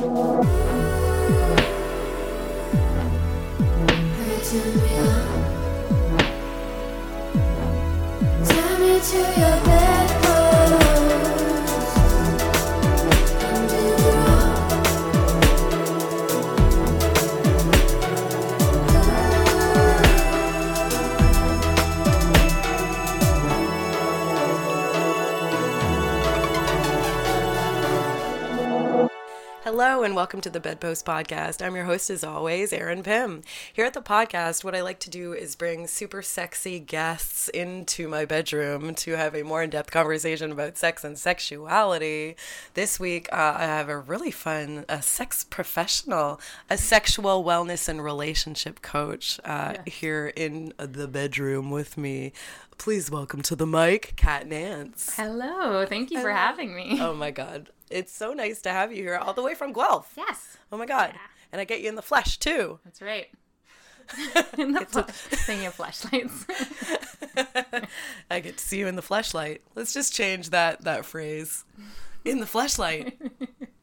Tell me to your bed. Hello and welcome to the Bedpost Podcast. I'm your host, as always, Erin Pym. Here at the podcast, what I like to do is bring super sexy guests into my bedroom to have a more in depth conversation about sex and sexuality. This week, uh, I have a really fun a sex professional, a sexual wellness and relationship coach uh, yes. here in the bedroom with me. Please welcome to the mic, Kat Nantz. Hello, thank you Hello. for having me. Oh my God. It's so nice to have you here all the way from Guelph. Yes. Oh my God. Yeah. And I get you in the flesh too. That's right. in the fl- thing of flashlights. I get to see you in the flashlight. Let's just change that that phrase. In the flashlight.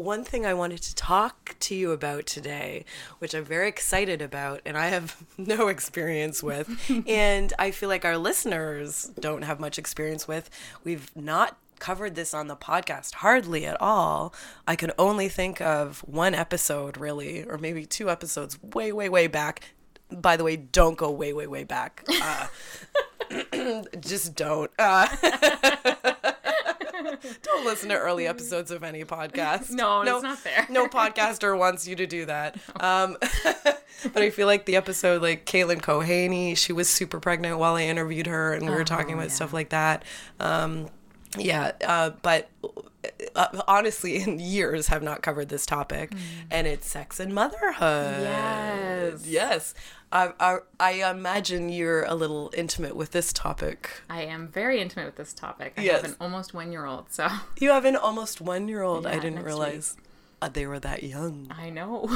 One thing I wanted to talk to you about today, which I'm very excited about, and I have no experience with, and I feel like our listeners don't have much experience with. We've not covered this on the podcast hardly at all. I can only think of one episode, really, or maybe two episodes way, way, way back. By the way, don't go way, way, way back. Uh, just don't. Uh, don't listen to early episodes of any podcast. No, no, it's not fair. no podcaster wants you to do that. Um, but I feel like the episode, like Caitlin Cohaney, she was super pregnant while I interviewed her, and we were talking about yeah. stuff like that. Um, yeah, uh, but uh, honestly, in years have not covered this topic, mm. and it's sex and motherhood. Yes, yes. I, I, I imagine you're a little intimate with this topic. I am very intimate with this topic. I yes. have an almost one year old, so you have an almost one year old. Yeah, I didn't realize. Uh, they were that young. I know.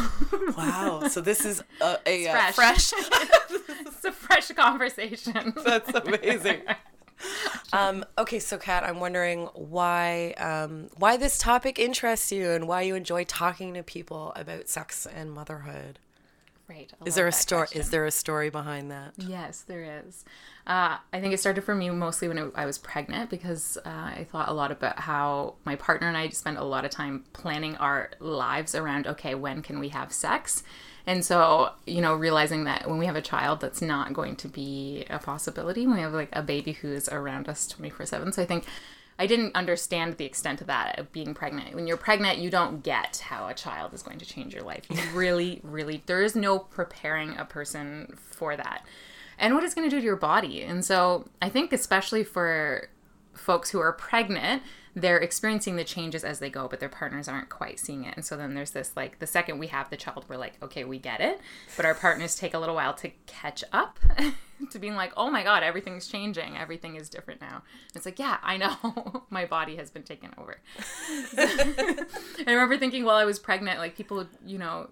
wow. So this is a, a fresh. fresh. it's a fresh conversation. That's amazing um, okay, so Kat, I'm wondering why um, why this topic interests you and why you enjoy talking to people about sex and motherhood. Right. Is there a story? Is there a story behind that? Yes, there is. Uh, I think it started for me mostly when I was pregnant because uh, I thought a lot about how my partner and I spent a lot of time planning our lives around okay, when can we have sex? And so, you know, realizing that when we have a child, that's not going to be a possibility. When we have like a baby who is around us 24 7. So I think I didn't understand the extent of that of being pregnant. When you're pregnant, you don't get how a child is going to change your life. You really, really, there is no preparing a person for that and what it's going to do to your body. And so I think, especially for folks who are pregnant, they're experiencing the changes as they go, but their partners aren't quite seeing it. And so then there's this like the second we have the child, we're like, okay, we get it. But our partners take a little while to catch up to being like, oh my God, everything's changing. Everything is different now. And it's like, yeah, I know. my body has been taken over. I remember thinking while I was pregnant, like people, you know,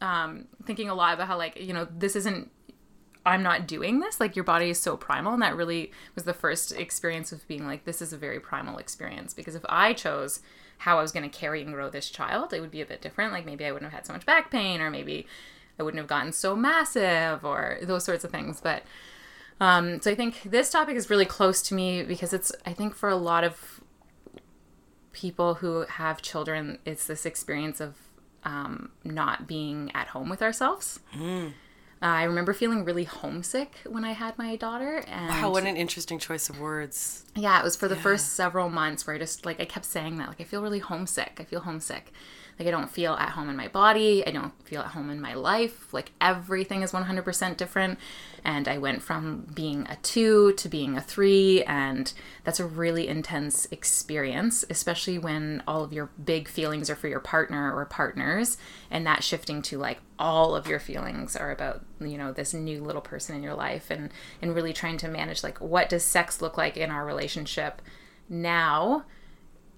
um, thinking a lot about how like, you know, this isn't I'm not doing this. Like your body is so primal. And that really was the first experience of being like, this is a very primal experience. Because if I chose how I was going to carry and grow this child, it would be a bit different. Like maybe I wouldn't have had so much back pain, or maybe I wouldn't have gotten so massive, or those sorts of things. But um, so I think this topic is really close to me because it's, I think, for a lot of people who have children, it's this experience of um, not being at home with ourselves. Mm uh, I remember feeling really homesick when I had my daughter. And wow, what an interesting choice of words. Yeah, it was for the yeah. first several months where I just like I kept saying that like I feel really homesick. I feel homesick. Like I don't feel at home in my body. I don't feel at home in my life. Like everything is 100% different. And I went from being a two to being a three. And that's a really intense experience, especially when all of your big feelings are for your partner or partners. And that shifting to like all of your feelings are about, you know, this new little person in your life and, and really trying to manage like what does sex look like in our relationship now?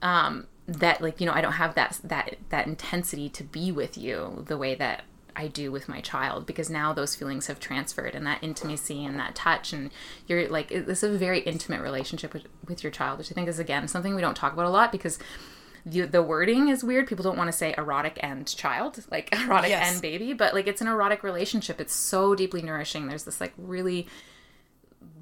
Um, that like you know i don't have that that that intensity to be with you the way that i do with my child because now those feelings have transferred and that intimacy and that touch and you're like this is a very intimate relationship with, with your child which i think is again something we don't talk about a lot because the, the wording is weird. People don't want to say erotic and child, like erotic Yes. and baby, but like it's an erotic relationship. It's so deeply nourishing. There's this like really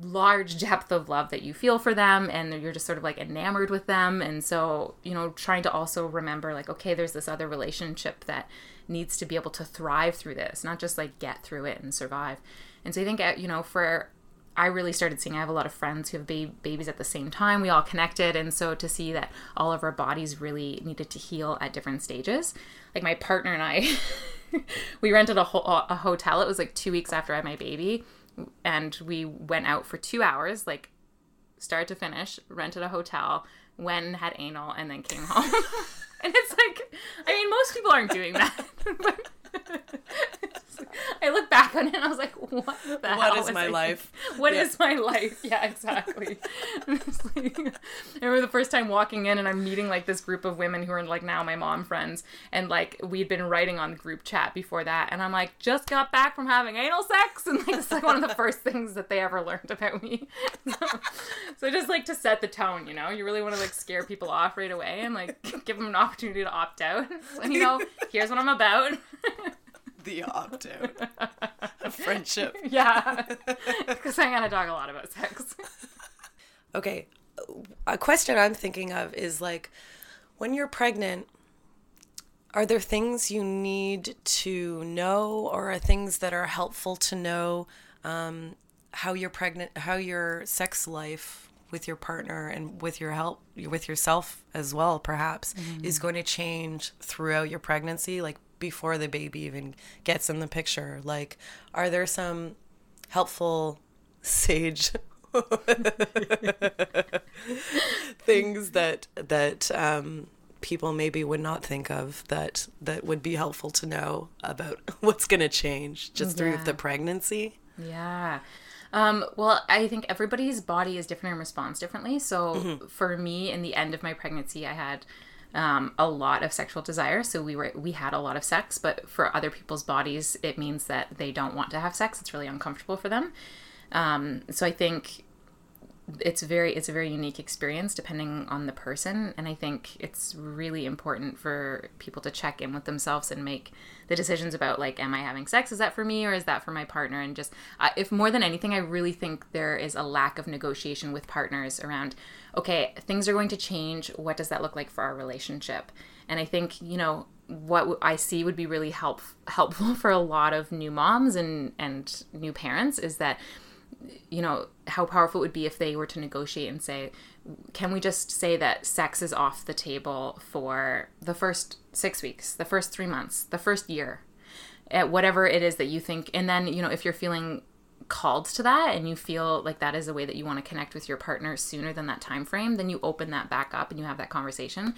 large depth of love that you feel for them and you're just sort of like enamored with them. And so you know trying to also remember like okay there's this other relationship that needs to be able to thrive through this not just like get through it and survive. And so i think uh, you know for i really started seeing i have a lot of friends who have ba- babies at the same time. We all connected. And so to see that all of our bodies really needed to heal at different stages like my partner and i we rented a, ho- a hotel. It was like two weeks after i had my baby and we went out for two hours, like start to finish, rented a hotel, went and had anal, and then came home. and it's like, I mean, most people aren't doing that. I look back on it and I was like, what the hell? What is my I life? thinking? What Yeah. is my life? Yeah, exactly. Like- I remember the first time walking in and I'm meeting like this group of women who are like now my mom friends. And like we'd been writing on the group chat before that. And I'm like, just got back from having anal sex. And like, it's like one of the first things that they ever learned about me. So, so just like to set the tone, you know, you really want to like scare people off right away and like give them an opportunity to opt out. So, you know, here's what I'm about. The opt out. Friendship. yeah. Because I'm going to talk a lot about sex. Okay. A question I'm thinking of is like when you're pregnant, are there things you need to know or are things that are helpful to know um, how your pregnant how your sex life with your partner and with your help with yourself as well perhaps is going to change throughout your pregnancy like before the baby even gets in the picture like are there some helpful sage things that that um, people maybe would not think of that that would be helpful to know about what's going to change just through the pregnancy. Yeah. Um, well, I think everybody's body is different and responds differently. So for me, in the end of my pregnancy, I had um, a lot of sexual desire. So we were we had a lot of sex, but for other people's bodies, it means that they don't want to have sex. It's really uncomfortable for them. Um, so I think it's very it's a very unique experience depending on the person. And i think it's really important for people to check in with themselves and make the decisions about like am i having sex? Is that for me or is that for my partner? And just uh, if more than anything i really think there is a lack of negotiation with partners around okay things are going to change. What does that look like for our relationship? And i think you know what I see would be really help, helpful for a lot of new moms and, and new parents is that you know how powerful it would be if they were to negotiate and say can we just say that sex is off the table for the first six weeks the first three months the first year at whatever it is that you think and then you know if you're feeling called to that and you feel like that is a way that you want to connect with your partner sooner than that time frame then you open that back up and you have that conversation.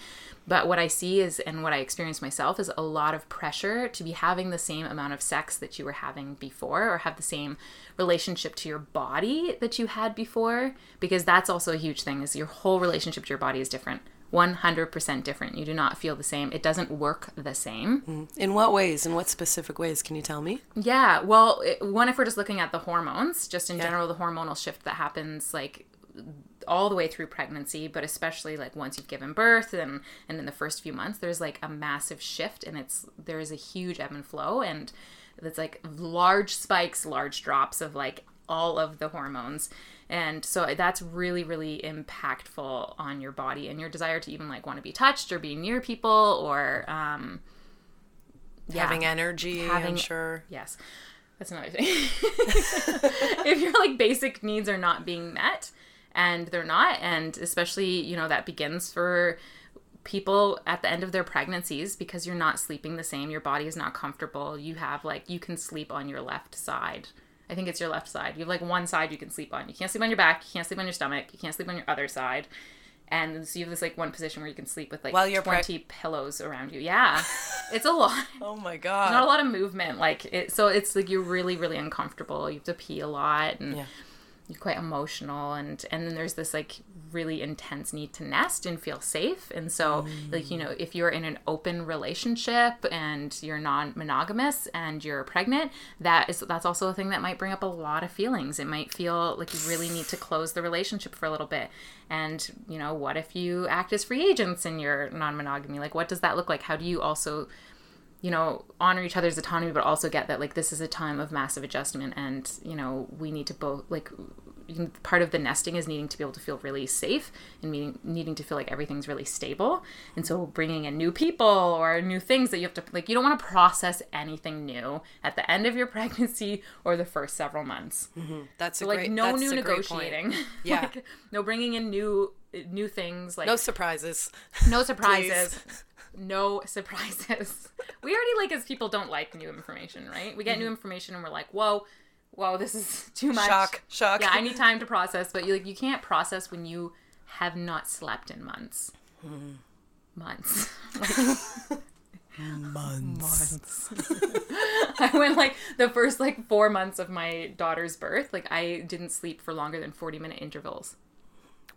But what i see is and what i experience myself is a lot of pressure to be having the same amount of sex that you were having before or have the same relationship to your body that you had before because that's also a huge thing is your whole relationship to your body is different 100% different you do not feel the same it doesn't work the same mm. In what ways? In what specific ways? Can you tell me? yeah, well, it, one if we're just looking at the hormones, just in general, the hormonal shift that happens like all the way through pregnancy, but especially like once you've given birth and and in the first few months, there's like a massive shift, and it's there is a huge ebb and flow, and it's like large spikes, large drops of like all of the hormones. And so that's really, really impactful on your body and your desire to even like want to be touched or be near people or um, yeah. Having energy, I'm Having- sure. Yes. That's another thing. if your like basic needs are not being met and they're not and especially, you know, that begins for people at the end of their pregnancies because you're not sleeping the same, your body is not comfortable. You have like you can sleep on your left side. I think it's your left side. You have like one side you can sleep on. You can't sleep on your back, you can't sleep on your stomach, you can't sleep on your other side. And so you have this like one position where you can sleep with like While you're preg- 20 pillows around you. Yeah. It's a lot Oh my god. not a lot of movement like it so it's like you're really really uncomfortable you have to pee a lot and Yeah. Quite emotional and and then there's this like really intense need to nest and feel safe and so mm. like you know if you're in an open relationship and you're non-monogamous and you're pregnant that is that's also a thing that might bring up a lot of feelings. It might feel like you really need to close the relationship for a little bit. And you know what if you act as free agents in your non-monogamy? Like what does that look like? How do you also you know honor each other's autonomy but also get that like this is a time of massive adjustment and you know we need to both like part of the nesting is needing to be able to feel really safe and meaning, needing to feel like everything's really stable and so bringing in new people or new things that you have to like you don't want to process anything new at the end of your pregnancy or the first several months mm-hmm. That's a so like great, no that's new a great point. negotiating Yeah. like, no bringing in new new things like No surprises. no surprises. No surprises. We already like as people don't like new information, right? We get new information and we're like, whoa, whoa, this is too much. Mm-hmm. Shock, shock. Yeah, I need time to process, but you like you can't process when you have not slept in months. Hmm. Months. Months. I went like the first like four months of my daughter's birth. Like I didn't sleep for longer than forty minute intervals.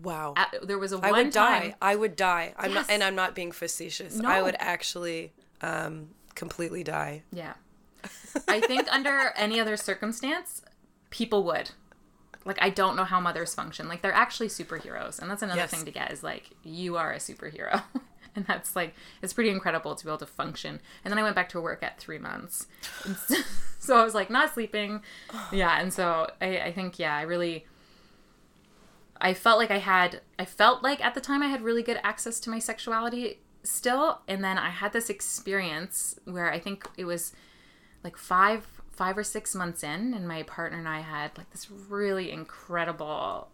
Wow. At, there was a I one would time. die. I would die. I'm Yes. not, and I'm not being facetious. No. I would actually um, completely die. Yeah. I think under any other circumstance, people would. Like I don't know how mothers function. Like they're actually superheroes. And that's another Yes. thing to get is like you are a superhero. and that's like it's pretty incredible to be able to function. And then I went back to work at 3 months. So, so I was like not sleeping. Yeah, and so I I think yeah, I really I felt like I had I felt like at the time I had really good access to my sexuality still and then I had this experience where I think it was like 5 5 or 6 months in and my partner and I had like this really incredible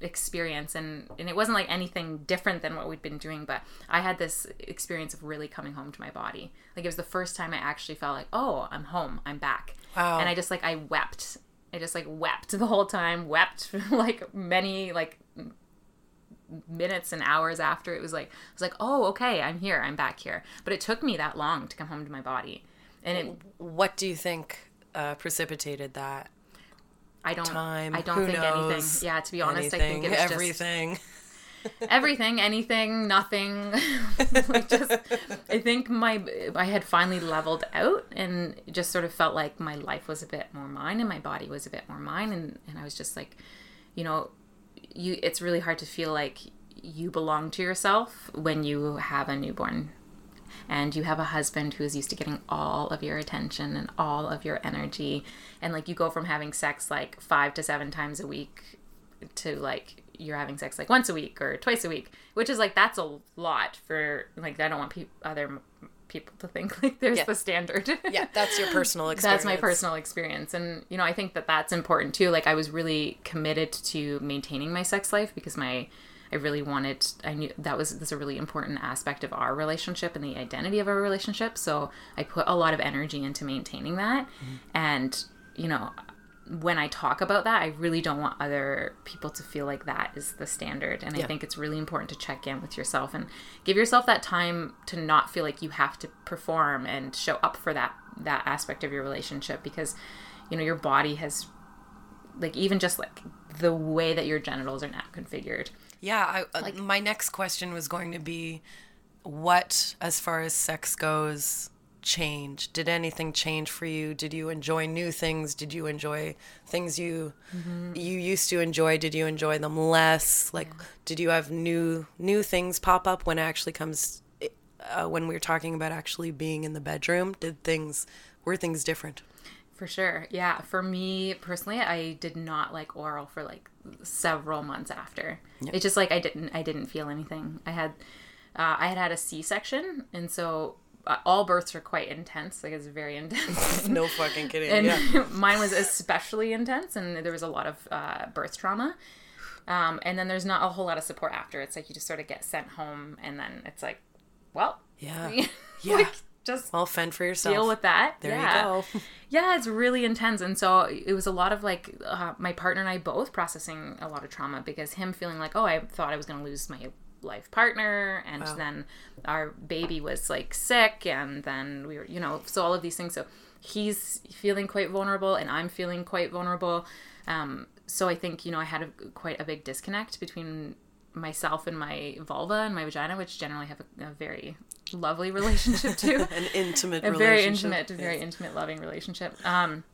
experience and and it wasn't like anything different than what we'd been doing but I had this experience of really coming home to my body. Like it was the first time I actually felt like oh I'm home. I'm back. Wow. and I just like I wept I just like wept the whole time wept for like many like minutes and hours after it was like I was like oh okay I'm here I'm back here but it took me that long to come home to my body and it What do you think uh, precipitated that? I don't Time. I don't Who think knows? anything yeah to be honest I Anything, think it was everything. just everything anything nothing. Like just I think my I had finally leveled out and just sort of felt like my life was a bit more mine and my body was a bit more mine. And and I was just like you know you it's really hard to feel like you belong to yourself when you have a newborn. And you have a husband who is used to getting all of your attention and all of your energy. And like you go from having sex like 5 to 7 times a week to like you're having sex like once a week or twice a week which is like that's a lot for like I don't want peop other people to think like there's Yeah. the standard. Yeah, that's your personal experience. that's my personal experience. And you know i think that that's important too. Like i was really committed to maintaining my sex life because my i really wanted i knew that was that's a really important aspect of our relationship and the identity of our relationship. So i put a lot of energy into maintaining that. Mm-hmm. And you know when I talk about that, I really don't want other people to feel like that is the standard. And I think it's really important to check in with yourself and give yourself that time to not feel like you have to perform and show up for that that aspect of your relationship because you know your body has like even just like the way that your genitals are now configured. Yeah, I, uh, my next question was going to be what, as far as sex goes, changed? Did anything change for you? Did you enjoy new things? Did you enjoy things you you used to enjoy? Did you enjoy them less? Like, did you have new new things pop up when it actually comes uh, when we were talking about actually being in the bedroom? Did things were things different? For sure. Yeah. For me personally, I did not like oral for like several months after. It's just like I didn't I didn't feel anything. I had uh, I had had a C-section and so all births are quite intense. Like it's very intense. No fucking kidding. and yeah. mine was especially intense and there was a lot of uh, birth trauma. Um, and then there's not a whole lot of support after. It's like you just sort of get sent home and then it's like, well, Yeah. like, Yeah. just Well, fend for yourself. deal with that. There yeah. you go. Yeah, it's really intense. And so it was a lot of like uh, my partner and I both processing a lot of trauma because him feeling like, oh, I thought I was going to lose my life partner. And Wow. then our baby was like sick. And then we were, you know, so all of these things. So he's feeling quite vulnerable and I'm feeling quite vulnerable. Um, so I think you know I had a, quite a big disconnect between myself and my vulva and my vagina, which generally have a, a very lovely relationship too. An intimate a relationship. very intimate, very intimate, loving relationship. Um,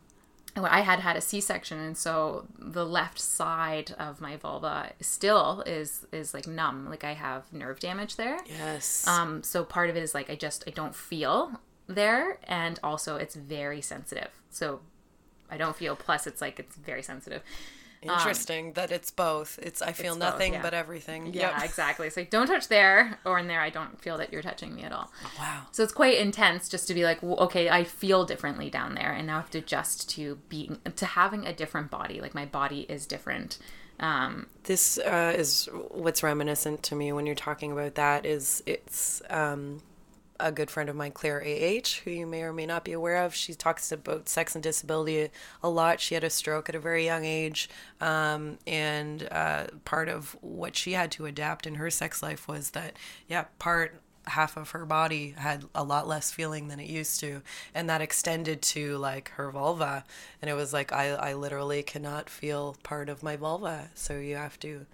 I had had a C-section, and so the left side of my vulva still is is like numb. Like I have nerve damage there. Yes. Um, so part of it is like I just I don't feel there, and also it's very sensitive. So I don't feel. Plus, it's like it's very sensitive. Interesting that it's both. It's I feel um, It's both, nothing yeah. but everything. Yeah, Yep. exactly. It's like don't touch there or in there. I don't feel that you're touching me at all. Wow. So it's quite intense just to be like, w- okay, I feel differently down there, and now I have to adjust to being to having a different body. Like my body is different. Um, This uh, is what's reminiscent to me when you're talking about that. Is it's um, a good friend of mine, Claire AH, who you may or may not be aware of. She talks about sex and disability a lot. She had a stroke at a very young age, um, and uh, part of what she had to adapt in her sex life was that, yeah, part half of her body had a lot less feeling than it used to and that extended to like her vulva and it was like i, I literally cannot feel part of my vulva so you have to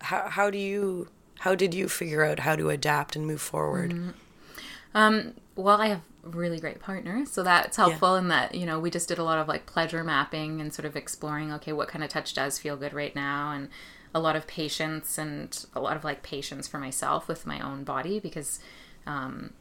how, how do you how did you figure out how to adapt and move forward um, well, I have really great partners, so that's helpful in that you know we just did a lot of like pleasure mapping and sort of exploring. Okay, what kind of touch does feel good right now, and a lot of patience and a lot of like patience for myself with my own body because um,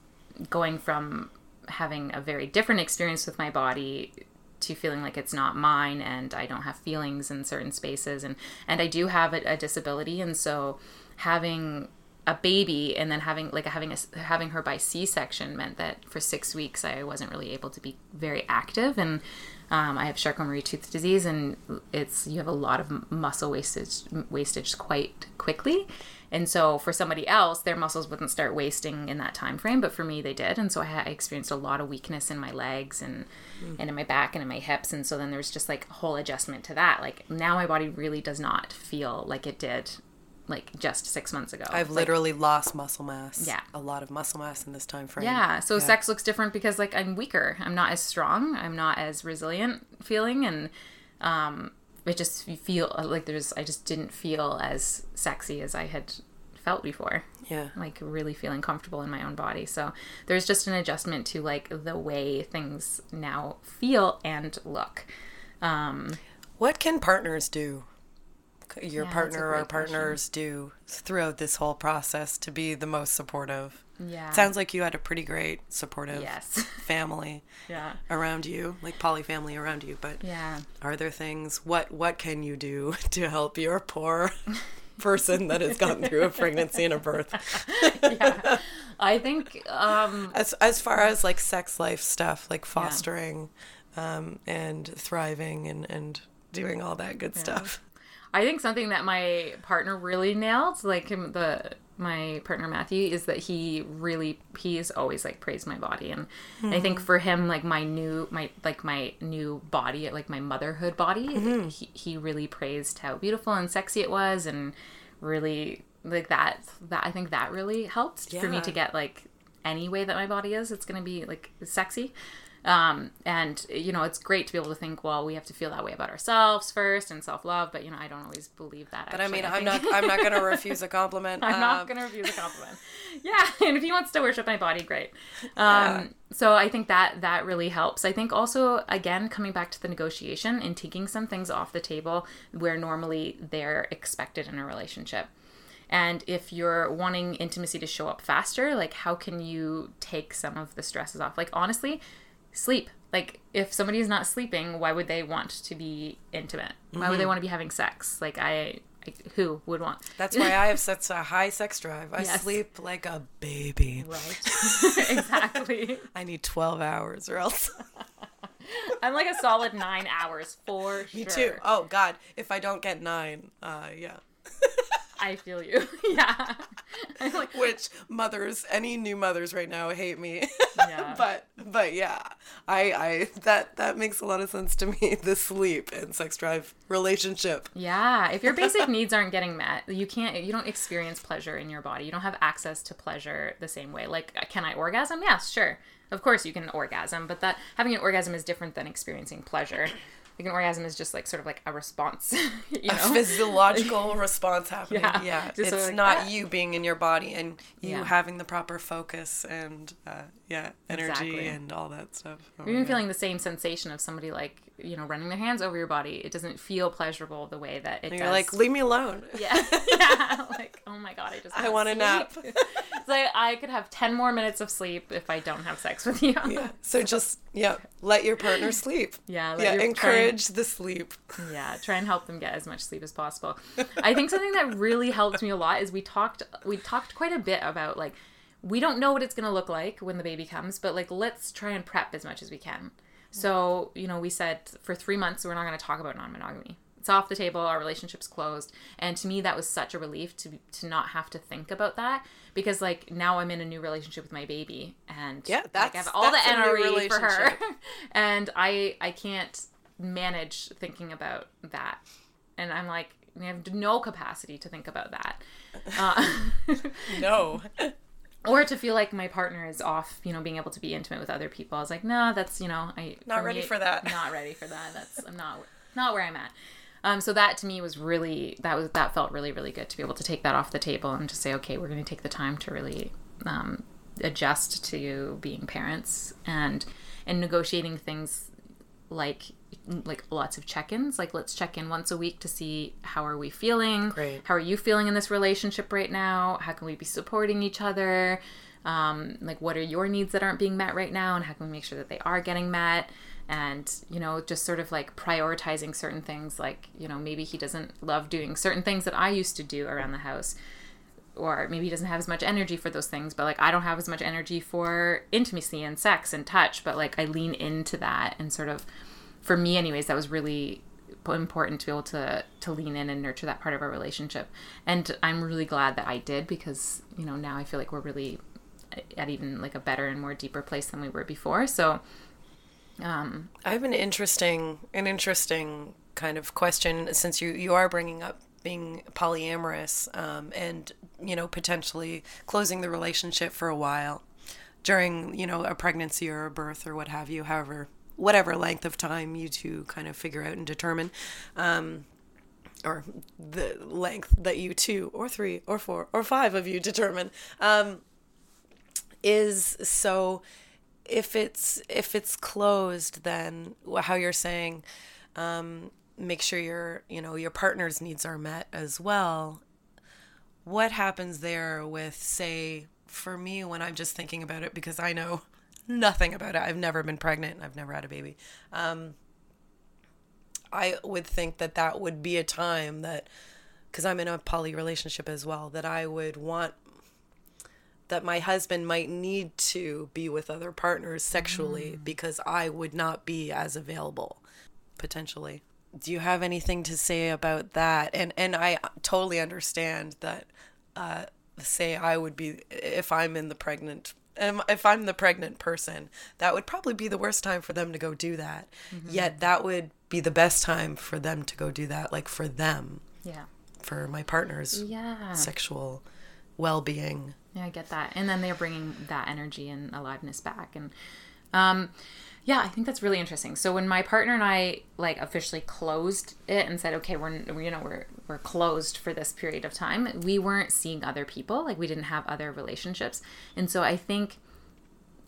going from having a very different experience with my body to feeling like it's not mine and I don't have feelings in certain spaces and and I do have a, a disability and so having a baby and then having like having a having her by C-section meant that for 6 weeks I wasn't really able to be very active and um, I have Charcot-Marie tooth disease and it's you have a lot of muscle wastage wastage quite quickly and so for somebody else, their muscles wouldn't start wasting in that time frame, but for me they did. And so I, had, I experienced a lot of weakness in my legs and and in my back and in my hips. And so then there was just like a whole adjustment to that. Like now my body really does not feel like it did like just six months ago. i've Like, literally lost muscle mass Yeah. a lot of muscle mass in this time frame yeah. So sex looks different because like I'm weaker. I'm not as strong. I'm not as resilient feeling and um it just feel like there's I just didn't feel as sexy as I had felt before. yeah like really feeling comfortable in my own body. So there's just an adjustment to like the way things now feel and look. Um, what can partners do your Yeah, partner or great question. partners do throughout this whole process to be the most supportive yeah. sounds like you had a pretty great supportive yes. family yeah. around you like poly family around you but Yeah. are there things what what can you do to help your poor person that has gone through a pregnancy and a birth Yeah. I think um as as far as like sex life stuff like fostering um and thriving and and doing all that good stuff I think something that my partner really nailed, like him, the my partner Matthew, is that he really he's always like praised my body, and I think for him, like my new my like my new body, like my motherhood body, mm-hmm. he he really praised how beautiful and sexy it was, and really like that that I think that really helped for me to get like any way that my body is, it's gonna be like sexy. Um, and you know, it's great to be able to think, well, we have to feel that way about ourselves first and self love, but you know, I don't always believe that. but i mean i'm not i'm not gonna refuse a compliment I'm Um, not gonna refuse a compliment. yeah, and if he wants to worship my body, great. Um, So I think that that really helps. I think also again coming back to the negotiation and taking some things off the table where normally they're expected in a relationship. And if you're wanting intimacy to show up faster, like how can you take some of the stresses off? Like honestly, sleep. Like if somebody is not sleeping, why would they want to be intimate? Why would they want to be having sex? Like I, I who would want? that's why i have such a high sex drive i Yes. sleep like a baby Right. exactly. i need 12 hours or else I'm like a solid nine hours for me sure. too oh god if i don't get nine uh yeah I feel you. yeah. Like, which mothers any new mothers right now hate me Yeah. but but yeah i i that that makes a lot of sense to me the sleep and sex drive relationship yeah. If your basic needs aren't getting met, you can't. You don't experience pleasure in your body. You don't have access to pleasure the same way. Like, uh, can I orgasm? Yes, sure. Of course, you can orgasm, but that having an orgasm is different than experiencing pleasure. Like an orgasm is just like sort of like a response, you a know. physiological response happening. Yeah. Yeah, it's like not you being in your body and you Yeah. having the proper focus and uh, yeah, energy Exactly. and all that stuff. Oh, Or even yeah. feeling the same sensation of somebody like you know running their hands over your body. It doesn't feel pleasurable the way that it And does. you're like, leave me alone. yeah, yeah. Like, oh my god, I just I want a nap. Like I could have ten more minutes of sleep if I don't have sex with you. Yeah. So just yeah, let your partner sleep. Yeah, let Yeah, your- encourage the sleep. Yeah, try and help them get as much sleep as possible. I think something that really helped me a lot is we talked we talked quite a bit about like we don't know what it's going to look like when the baby comes, but like let's try and prep as much as we can. So, you know, we said for 3 months we're not going to talk about non-monogamy. It's off the table, our relationship's closed. And to me that was such a relief to to not have to think about that because like now I'm in a new relationship with my baby and Yeah, like, I that's- have all the that's NRE for her and I I can't manage thinking about that. And I'm like, I have no capacity to think about that. Uh, No. or to feel like my partner is off, you know, being able to be intimate with other people. I was like, no, that's, you know, I Not ready for that. Not ready for that. That's I'm not not where I'm at. Um, so that to me was really that was that felt really really good to be able to take that off the table and to say okay we're going to take the time to really um, adjust to being parents and and negotiating things like like lots of check-ins like let's check in once a week to see how are we feeling Great. how are you feeling in this relationship right now how can we be supporting each other um, like what are your needs that aren't being met right now and how can we make sure that they are getting met and you know just sort of like prioritizing certain things like you know maybe he doesn't love doing certain things that i used to do around the house or maybe he doesn't have as much energy for those things but like i don't have as much energy for intimacy and sex and touch but like i lean into that and sort of for me anyways that was really important to be able to to lean in and nurture that part of our relationship. And i'm really glad that i did because you know now i feel like we're really at even like a better and more deeper place than we were before. So um I have an interesting, an interesting kind of question since you you are bringing up being polyamorous um, and you know potentially closing the relationship for a while during you know a pregnancy or a birth or what have you, however whatever length of time you two kind of figure out and determine. Um, or the length that you two or three or four or five of you determine um, is so if it's if it's closed then how you're saying um, make sure your you know your partner's needs are met as well. What happens there with say for me when i'm just thinking about it because i know nothing about it. I've never been pregnant i've never had a baby. Um, i would think that that would be a time that because i'm in a poly relationship as well that i would want that my husband might need to be with other partners sexually because I would not be as available potentially. Do you have anything to say about that? And and I totally understand that uh say I would be if I'm in the pregnant um, if I'm the pregnant person, that would probably be the worst time for them to go do that. Yet that would be the best time for them to go do that like for them, yeah for my partner's yeah sexual well-being. Yeah, I get that. And then they're bringing that energy and aliveness back. And um, yeah, I think that's really interesting. So when my partner and I like officially closed it and said, okay, we're you know we're we're closed for this period of time, we weren't seeing other people. Like we didn't have other relationships. And so I think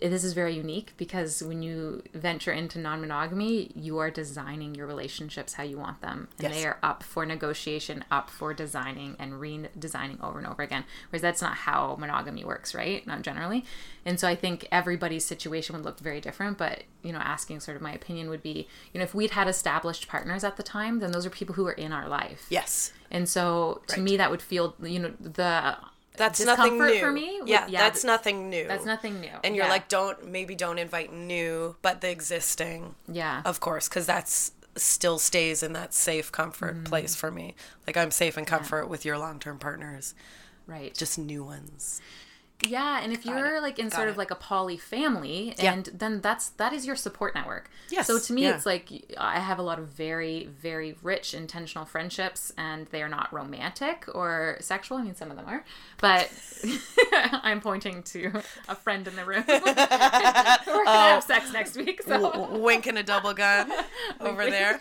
this is very unique because when you venture into non-monogamy you are designing your relationships how you want them. And Yes. they are up for negotiation up for designing and redesigning over and over again. Whereas that's not how monogamy works right? Not generally. And so i think everybody's situation would look very different but you know asking sort of my opinion would be you know if we'd had established partners at the time then those are people who are in our life. Yes. and so to me that would feel you know the That's nothing new for me would- Yeah, yeah, that's nothing new. that's nothing new And you're Yeah. like, don't maybe don't invite new, but the existing, yeah of course, because that's still stays in that safe comfort Mm-hmm. place for me. Like I'm safe and comfort with your long term partners, right just new ones. Yeah, and if you're it. like in Got sort it. of like a poly family, Yeah. and then that's that is your support network. Yes, So to me, yeah. it's like I have a lot of very, very rich intentional friendships, and they are not romantic or sexual. I mean, some of them are, but I'm pointing to a friend in the room. We're gonna Oh. have sex next week, so W- wink and a double gun over there.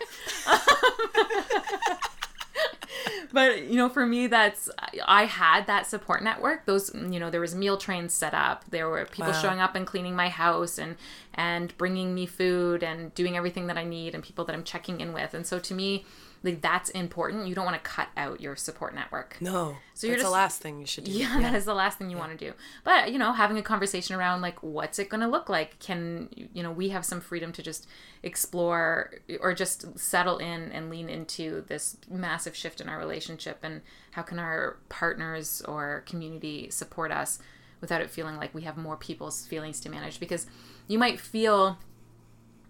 but you know for me that's i had that support network. Those you know there was meal trains set up. There were people Wow. showing up and cleaning my house and and bringing me food and doing everything that i need and people that i'm checking in with. And so to me like that's important you don't want to cut out your support network No. So you're you're the last thing you should do. yeah, that is the last thing you want to do. But, you know, having a conversation around like what's it going to look like? Can, you know, we have some freedom to just explore or just settle in and lean into this massive shift in our relationship and how can our partners or community support us without it feeling like we have more people's feelings to manage because you might feel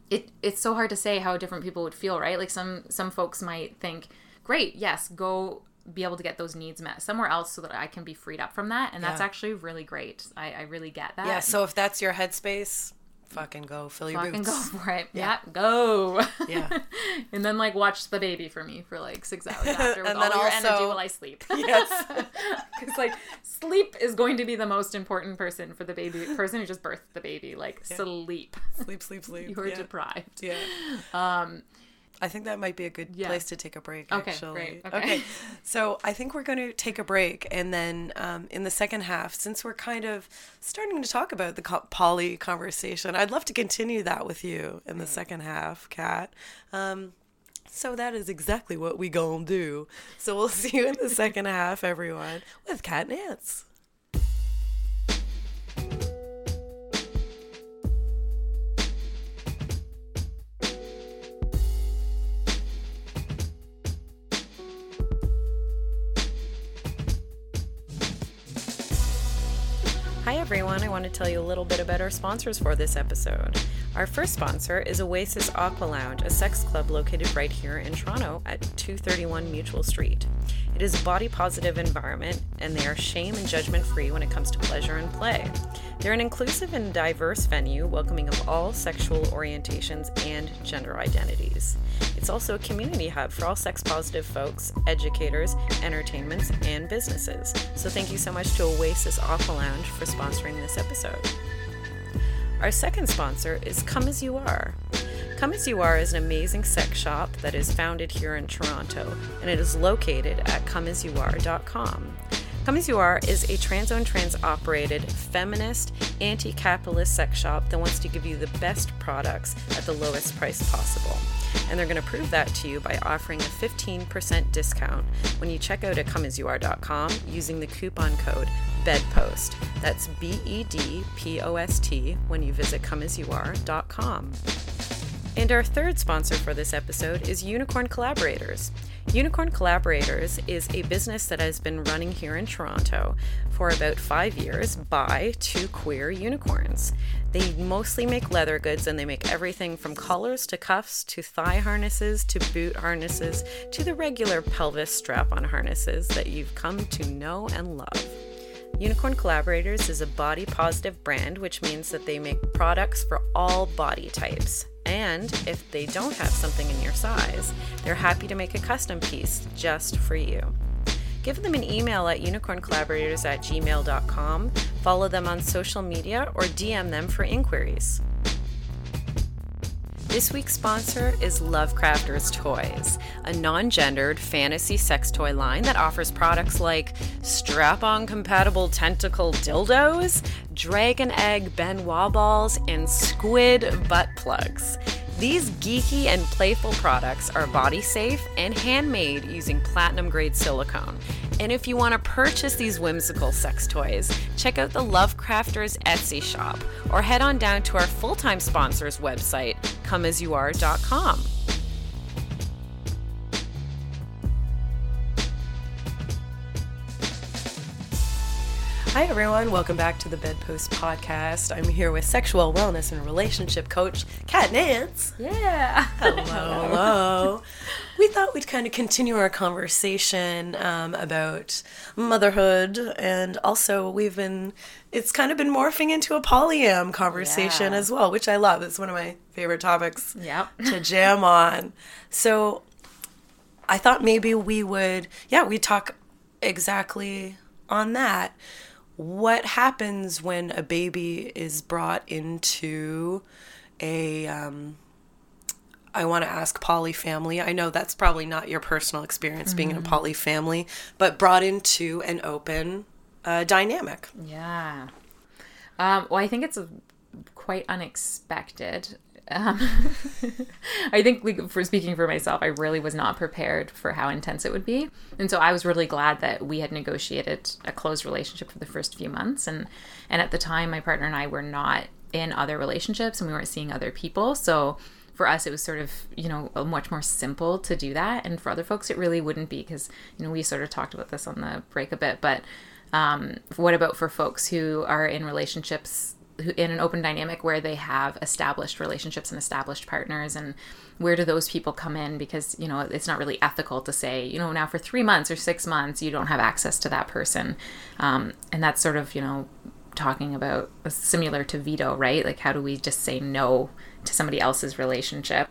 it it's so hard to say how different people would feel, right? Like some some folks might think, "Great, yes, go be able to get those needs met somewhere else so that I can be freed up from that." And that's actually really great. I, I really get that. Yeah, so if that's your headspace, fucking go. Fill your fucking go for it. Yeah, go. Yeah. and then like watch the baby for me for like six hours after with And all your also- energy while I sleep. Yes. Because like sleep is going to be the most important person for the baby person who just birthed the baby. Like sleep. Sleep, sleep, sleep. You are yeah. deprived. Yeah. Um, I think that might be a good Yeah. place to take a break. Okay, actually. great, okay. So I think we're going to take a break, and then um, in the second half, since we're kind of starting to talk about the co- poly conversation, I'd love to continue that with you in the second half, Kat. Um, so that is exactly what we gonna do. So we'll see you in the second half, everyone, with Kat Nantz. Hi, everyone. I want to tell you a little bit about our sponsors for this episode. Our first sponsor is Oasis Aqua Lounge, a sex club located right here in Toronto at 231 Mutual Street. It is a body positive environment, and they are shame and judgment free when it comes to pleasure and play. They're an inclusive and diverse venue, welcoming of all sexual orientations and gender identities. It's also a community hub for all sex positive folks, educators, entertainments, and businesses. So thank you so much to Oasis Aqua Lounge for sponsoring this episode. Our second sponsor is Come As You Are. Come As You Are is an amazing sex shop that is founded here in Toronto, and it is located at comeasyouare.com. Come As You Are is a trans owned, trans operated, feminist, anti capitalist sex shop that wants to give you the best products at the lowest price possible. And they're going to prove that to you by offering a 15% discount when you check out at comeasyouare.com using the coupon code BEDPOST. That's B E D P O S T when you visit comeasyouare.com. And our third sponsor for this episode is Unicorn Collaborators. Unicorn Collaborators is a business that has been running here in Toronto for about five years by two queer unicorns. They mostly make leather goods and they make everything from collars to cuffs to thigh harnesses to boot harnesses to the regular pelvis strap on harnesses that you've come to know and love. Unicorn Collaborators is a body positive brand, which means that they make products for all body types. And if they don't have something in your size, they're happy to make a custom piece just for you. Give them an email at unicorncollaborators at gmail.com, follow them on social media, or DM them for inquiries. This week's sponsor is Lovecrafters Toys, a non gendered fantasy sex toy line that offers products like strap on compatible tentacle dildos, dragon egg Ben Wa balls, and squid butt plugs. These geeky and playful products are body safe and handmade using platinum grade silicone. And if you want to purchase these whimsical sex toys, check out the Lovecrafters Etsy shop or head on down to our full time sponsor's website, comeasyouare.com. Hi, everyone. Welcome back to the Bedpost Podcast. I'm here with sexual wellness and relationship coach, Kat Nantz. Yeah. Hello, hello. we thought we'd kind of continue our conversation um, about motherhood, and also we've been. It's kind of been morphing into a polyam conversation Yeah. as well, which I love. It's one of my favorite topics Yep. to jam on. So I thought maybe we would, yeah, we talk exactly on that. What happens when a baby is brought into a, um, I want to ask poly family. I know that's probably not your personal experience being in a poly family, but brought into an open uh, dynamic. Yeah. Um, well, I think it's quite unexpected. Um, I think, we, for speaking for myself, I really was not prepared for how intense it would be, and so I was really glad that we had negotiated a closed relationship for the first few months. And and at the time, my partner and I were not in other relationships, and we weren't seeing other people, so for us it was sort of you know much more simple to do that. And for other folks it really wouldn't be because you know we sort of talked about this on the break a bit. But um, what about for folks who are in relationships in an open dynamic where they have established relationships and established partners and where do those people come in because you know it's not really ethical to say you know now for three months or six months you don't have access to that person um, and that's sort of you know talking about similar to veto right like how do we just say no to somebody else's relationship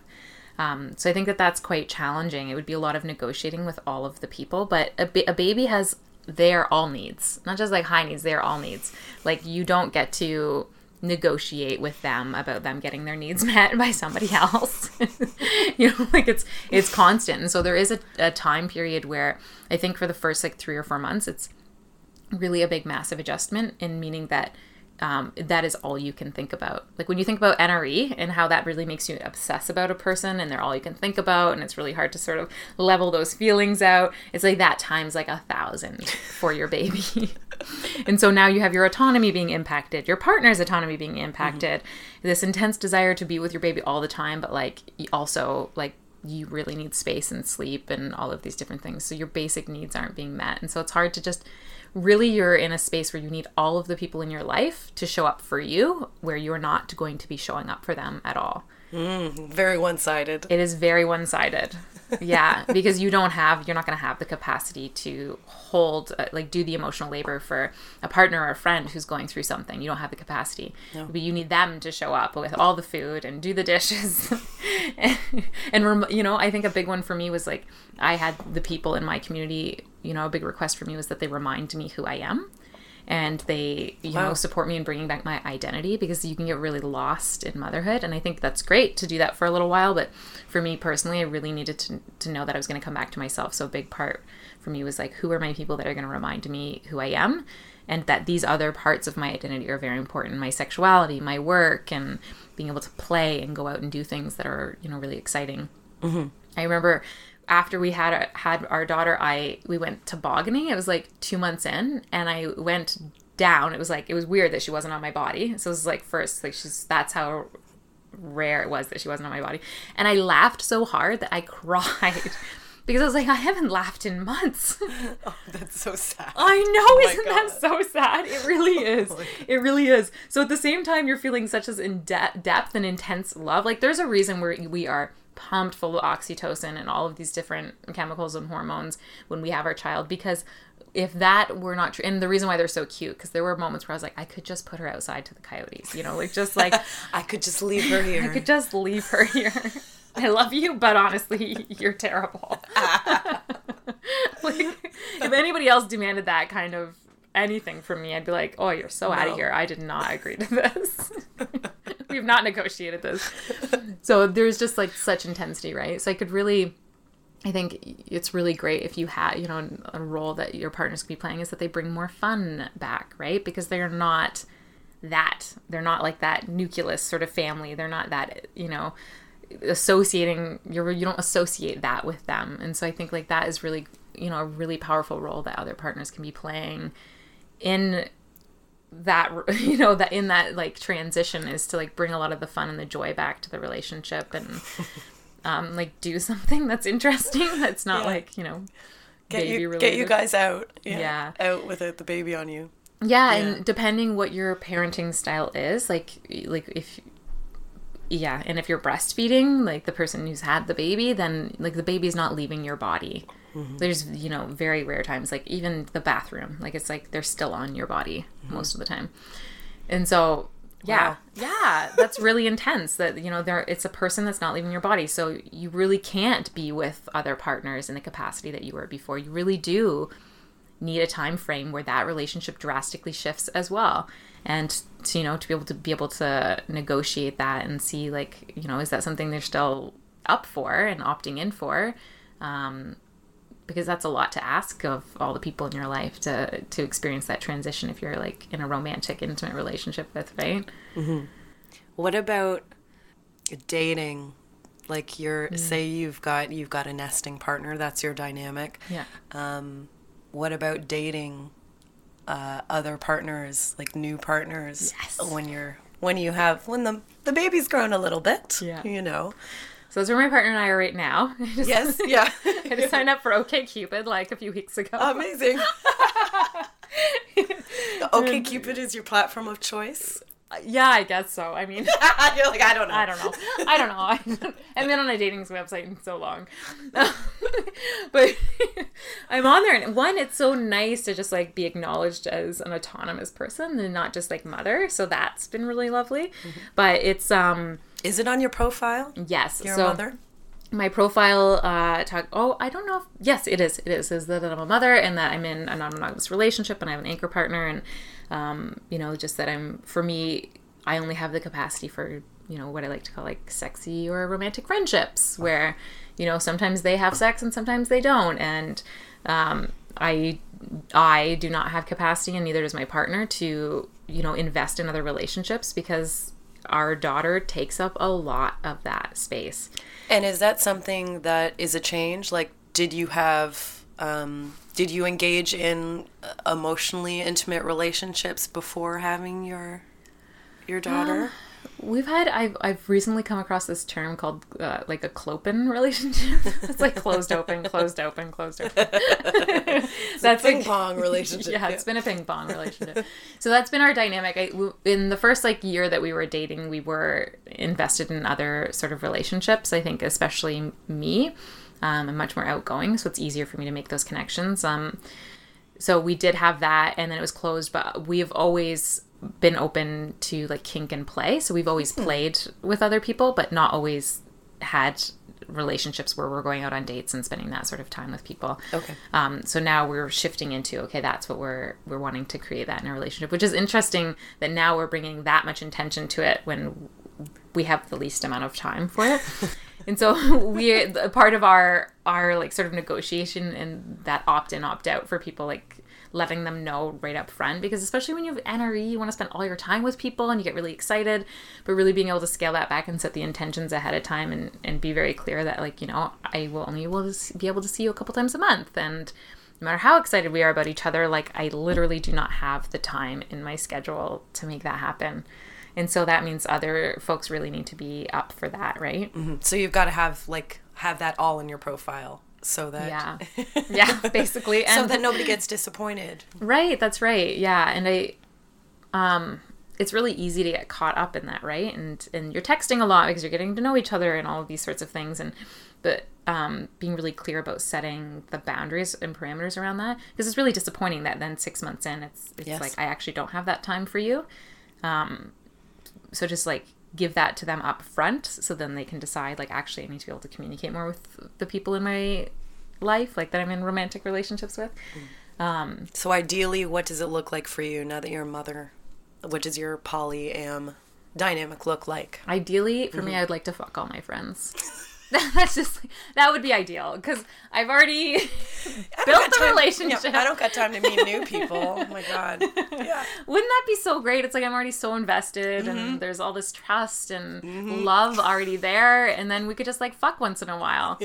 um, so I think that that's quite challenging. It would be a lot of negotiating with all of the people, but a, ba- a baby has their all needs, not just like high needs, their all needs. Like you don't get to negotiate with them about them getting their needs met by somebody else. you know, like it's it's constant. And so there is a, a time period where I think for the first like three or four months, it's really a big massive adjustment in meaning that um, that is all you can think about. Like when you think about NRE and how that really makes you obsess about a person and they're all you can think about, and it's really hard to sort of level those feelings out. It's like that times like a thousand for your baby. and so now you have your autonomy being impacted, your partner's autonomy being impacted, this intense desire to be with your baby all the time, but like also like you really need space and sleep and all of these different things. So your basic needs aren't being met. And so it's hard to just really you're in a space where you need all of the people in your life to show up for you where you're not going to be showing up for them at all. Very one sided. It is very one-sided. Yeah, because you don't have you're not going to have the capacity to hold uh, like do the emotional labor for a partner or a friend who's going through something. You don't have the capacity. But you need them to show up with all the food and do the dishes. and, and rem- you know, I think a big one for me was like I had the people in my community, you know, a big request for me was that they remind me who I am and they you know support me in bringing back my identity because you can get really lost in motherhood. And i think that's great to do that for a little while. But for me personally i really needed to, to know that i was going to come back to myself. So a big part for me was like who are my people that are going to remind me who i am? And that these other parts of my identity are very important. My sexuality my work and being able to play and go out and do things that are you know really exciting. Mm-hmm. I remember after we had had our daughter, I we went tobogganing. It was like two months in, and I went down. It was like it was weird that she wasn't on my body. So it was like first, like she's that's how rare it was that she wasn't on my body, and I laughed so hard that I cried. Because I was like, I haven't laughed in months. Oh, that's so sad. I know, Oh isn't that so sad? It really oh is. It really is. So at the same time, you're feeling such as in de- depth and intense love. Like there's a reason where we are pumped full of oxytocin and all of these different chemicals and hormones when we have our child because if that were not true and the reason why they're so cute because there were moments where i was like i could just put her outside to the coyotes you know like just like I could just leave her here. i could just leave her here. I love you but honestly you're terrible. Like if anybody else demanded that kind of anything from me i'd be like oh you're so out of here. I did not agree to this we've not negotiated this. So there's just like such intensity right? So i could really i think it's really great if you have you know a role that your partners could be playing is that they bring more fun back right? Because they're not that they're not like that nucleus sort of family. They're not that you know associating you're you don't associate that with them. And so i think like that is really you know a really powerful role that other partners can be playing in that you know that in that like transition is to like bring a lot of the fun and the joy back to the relationship and um like do something that's interesting that's not Yeah. like you know get baby you, related get you guys out. Yeah. Yeah. Out without the baby on you. yeah, Yeah. and depending what your parenting style is like like if yeah, and if you're breastfeeding, like the person who's had the baby, then like the baby's not leaving your body. There's, you know, very rare times, like even the bathroom, like it's like they're still on your body most of the time. And so, yeah, Wow. yeah, that's really intense that, you know, there it's a person that's not leaving your body. So you really can't be with other partners in the capacity that you were before. You really do need a time frame where that relationship drastically shifts as well and to, you know to be able to be able to negotiate that and see like you know is that something they're still up for and opting in for um, because that's a lot to ask of all the people in your life to to experience that transition if you're like in a romantic intimate relationship with right What about dating? Like you're say you've got you've got a nesting partner, that's your dynamic. yeah Um, what about dating uh, other partners, like new partners? Yes. When you're when you have when the the baby's grown a little bit. Yeah. You know. So that's where my partner and i are right now just- Yes. Yeah. i just signed up for OkCupid like a few weeks ago Amazing. OkCupid is your platform of choice. yeah i guess so i mean You're like, I don't know. I don't know. I don't know. I haven't been on a dating website in so long. but I'm on there and one, it's so nice to just like be acknowledged as an autonomous person and not just like mother. So that's been really lovely. But it's um Is it on your profile? yes. Your so mother? my profile uh talk oh I don't know if yes it is it is is that I'm a mother and that I'm in a non-monogamous relationship and I have an anchor partner and um you know just that I'm for me I only have the capacity for you know what I like to call like sexy or romantic friendships where you know sometimes they have sex and sometimes they don't and um I I do not have capacity and neither does my partner to you know invest in other relationships because our daughter takes up a lot of that space And is that something that is a change? Like, did you have, um, did you engage in uh, emotionally intimate relationships before having your, your daughter? We've had I've I've recently come across this term called uh, like a clopen relationship. it's like closed open, closed open, closed open. that's a Ping like pong relationship. yeah, it's been a ping pong relationship. so that's been our dynamic. I, w- in the first like year that we were dating, we were invested in other sort of relationships. I think especially me, um, I'm much more outgoing, so it's easier for me to make those connections. Um, so we did have that, and then it was closed. But we have always been open to like kink and play. So we've always played with other people, but not always had relationships where we're going out on dates and spending that sort of time with people. Okay. Um, so now we're shifting into okay, that's what we're we're wanting to create that in a relationship, which is interesting that now we're bringing that much intention to it when we have the least amount of time for it. and so we a part of our our like sort of negotiation and that opt in opt out for people like letting them know right up front because especially when you have NRE you want to spend all your time with people and you get really excited but really being able to scale that back and set the intentions ahead of time and, and be very clear that like you know I will only will be able to see you a couple times a month and no matter how excited we are about each other like I literally do not have the time in my schedule to make that happen. And so that means other folks really need to be up for that right? Mm-hmm. So you've got to have like have that all in your profile so that yeah yeah basically and so that nobody gets disappointed. Right, that's right. Yeah, and I um it's really easy to get caught up in that, right? And and you're texting a lot because you're getting to know each other and all of these sorts of things and but um, being really clear about setting the boundaries and parameters around that because it's really disappointing that then six months in it's it's Yes. like I actually don't have that time for you. Um, so just like give that to them up front so then they can decide like actually I need to be able to communicate more with the people in my life like that I'm in romantic relationships with. Um, So ideally, what does it look like for you now that you're a mother? What does your polyam dynamic look like? Ideally, for Mm-hmm. me, I'd like to fuck all my friends. That's just that would be ideal because I've already built the Time- relationship. Yeah, I don't got time to meet new people. Oh my god. Yeah. Wouldn't that be so great? It's like I'm already so invested, Mm-hmm. and there's all this trust and love already there, and then we could just like fuck once in a while.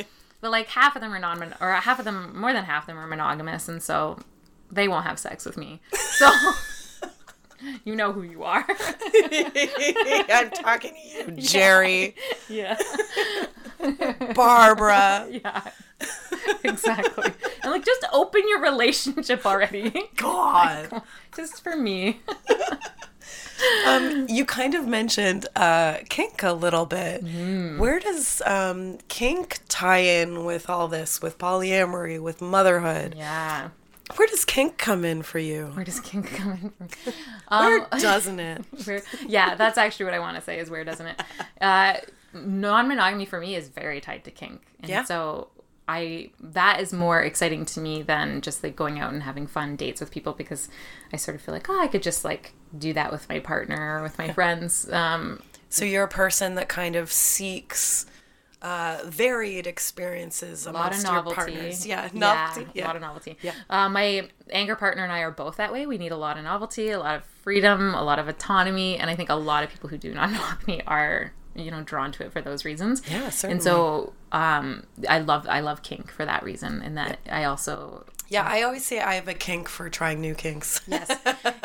But like half of them are non, or half of them, more than half of them are monogamous, and so they won't have sex with me. So you know who you are. I'm talking to you, Jerry, yeah. Barbara. Yeah. exactly. And like just open your relationship already. God. just for me. Um, you kind of mentioned uh, kink a little bit. Mm-hmm. Where does um, kink tie in with all this, with polyamory, with motherhood? Yeah. Where does kink come in for you? Where does kink come in from? Where doesn't it? Where, yeah, that's actually what I want to say is where doesn't it? Uh, non-monogamy for me is very tied to kink. And Yeah. so I that is more exciting to me than just like going out and having fun dates with people because I sort of feel like, oh, I could just like do that with my partner or with my friends. Um, So you're a person that kind of seeks uh, varied experiences a lot of amongst your novelty. partners. Yeah, yeah, novelty. a lot of novelty. Yeah. Uh, my anchor partner and I are both that way. We need a lot of novelty, a lot of freedom, a lot of autonomy, and I think a lot of people who do not know me are you know drawn to it for those reasons. Yeah, certainly. And so um, I love I love kink for that reason, and that I also yeah. I always say I have a kink for trying new kinks. yes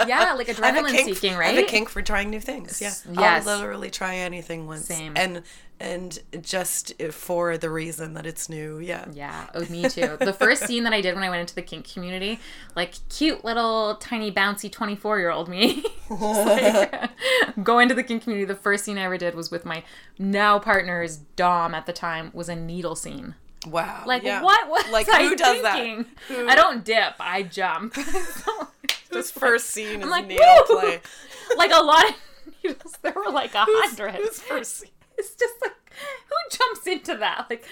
yeah like adrenaline kink- seeking I have a kink for trying new things. Yeah, Yes. I'll literally try anything once. Same. And and just for the reason that it's new. Yeah. Yeah, oh, me too. The first scene that I did when I went into the kink community, like cute little tiny bouncy 24 year old me, like, go into the kink community. The first scene I ever did was with my now partner's Dom at the time was a needle scene. Wow. Like yeah. what was Like I who does thinking? that? Who? I don't dip, I jump. This first scene is like, woo! play. like a lot of needles. There were like a hundred. who's first scene? It's just like who jumps into that? Like,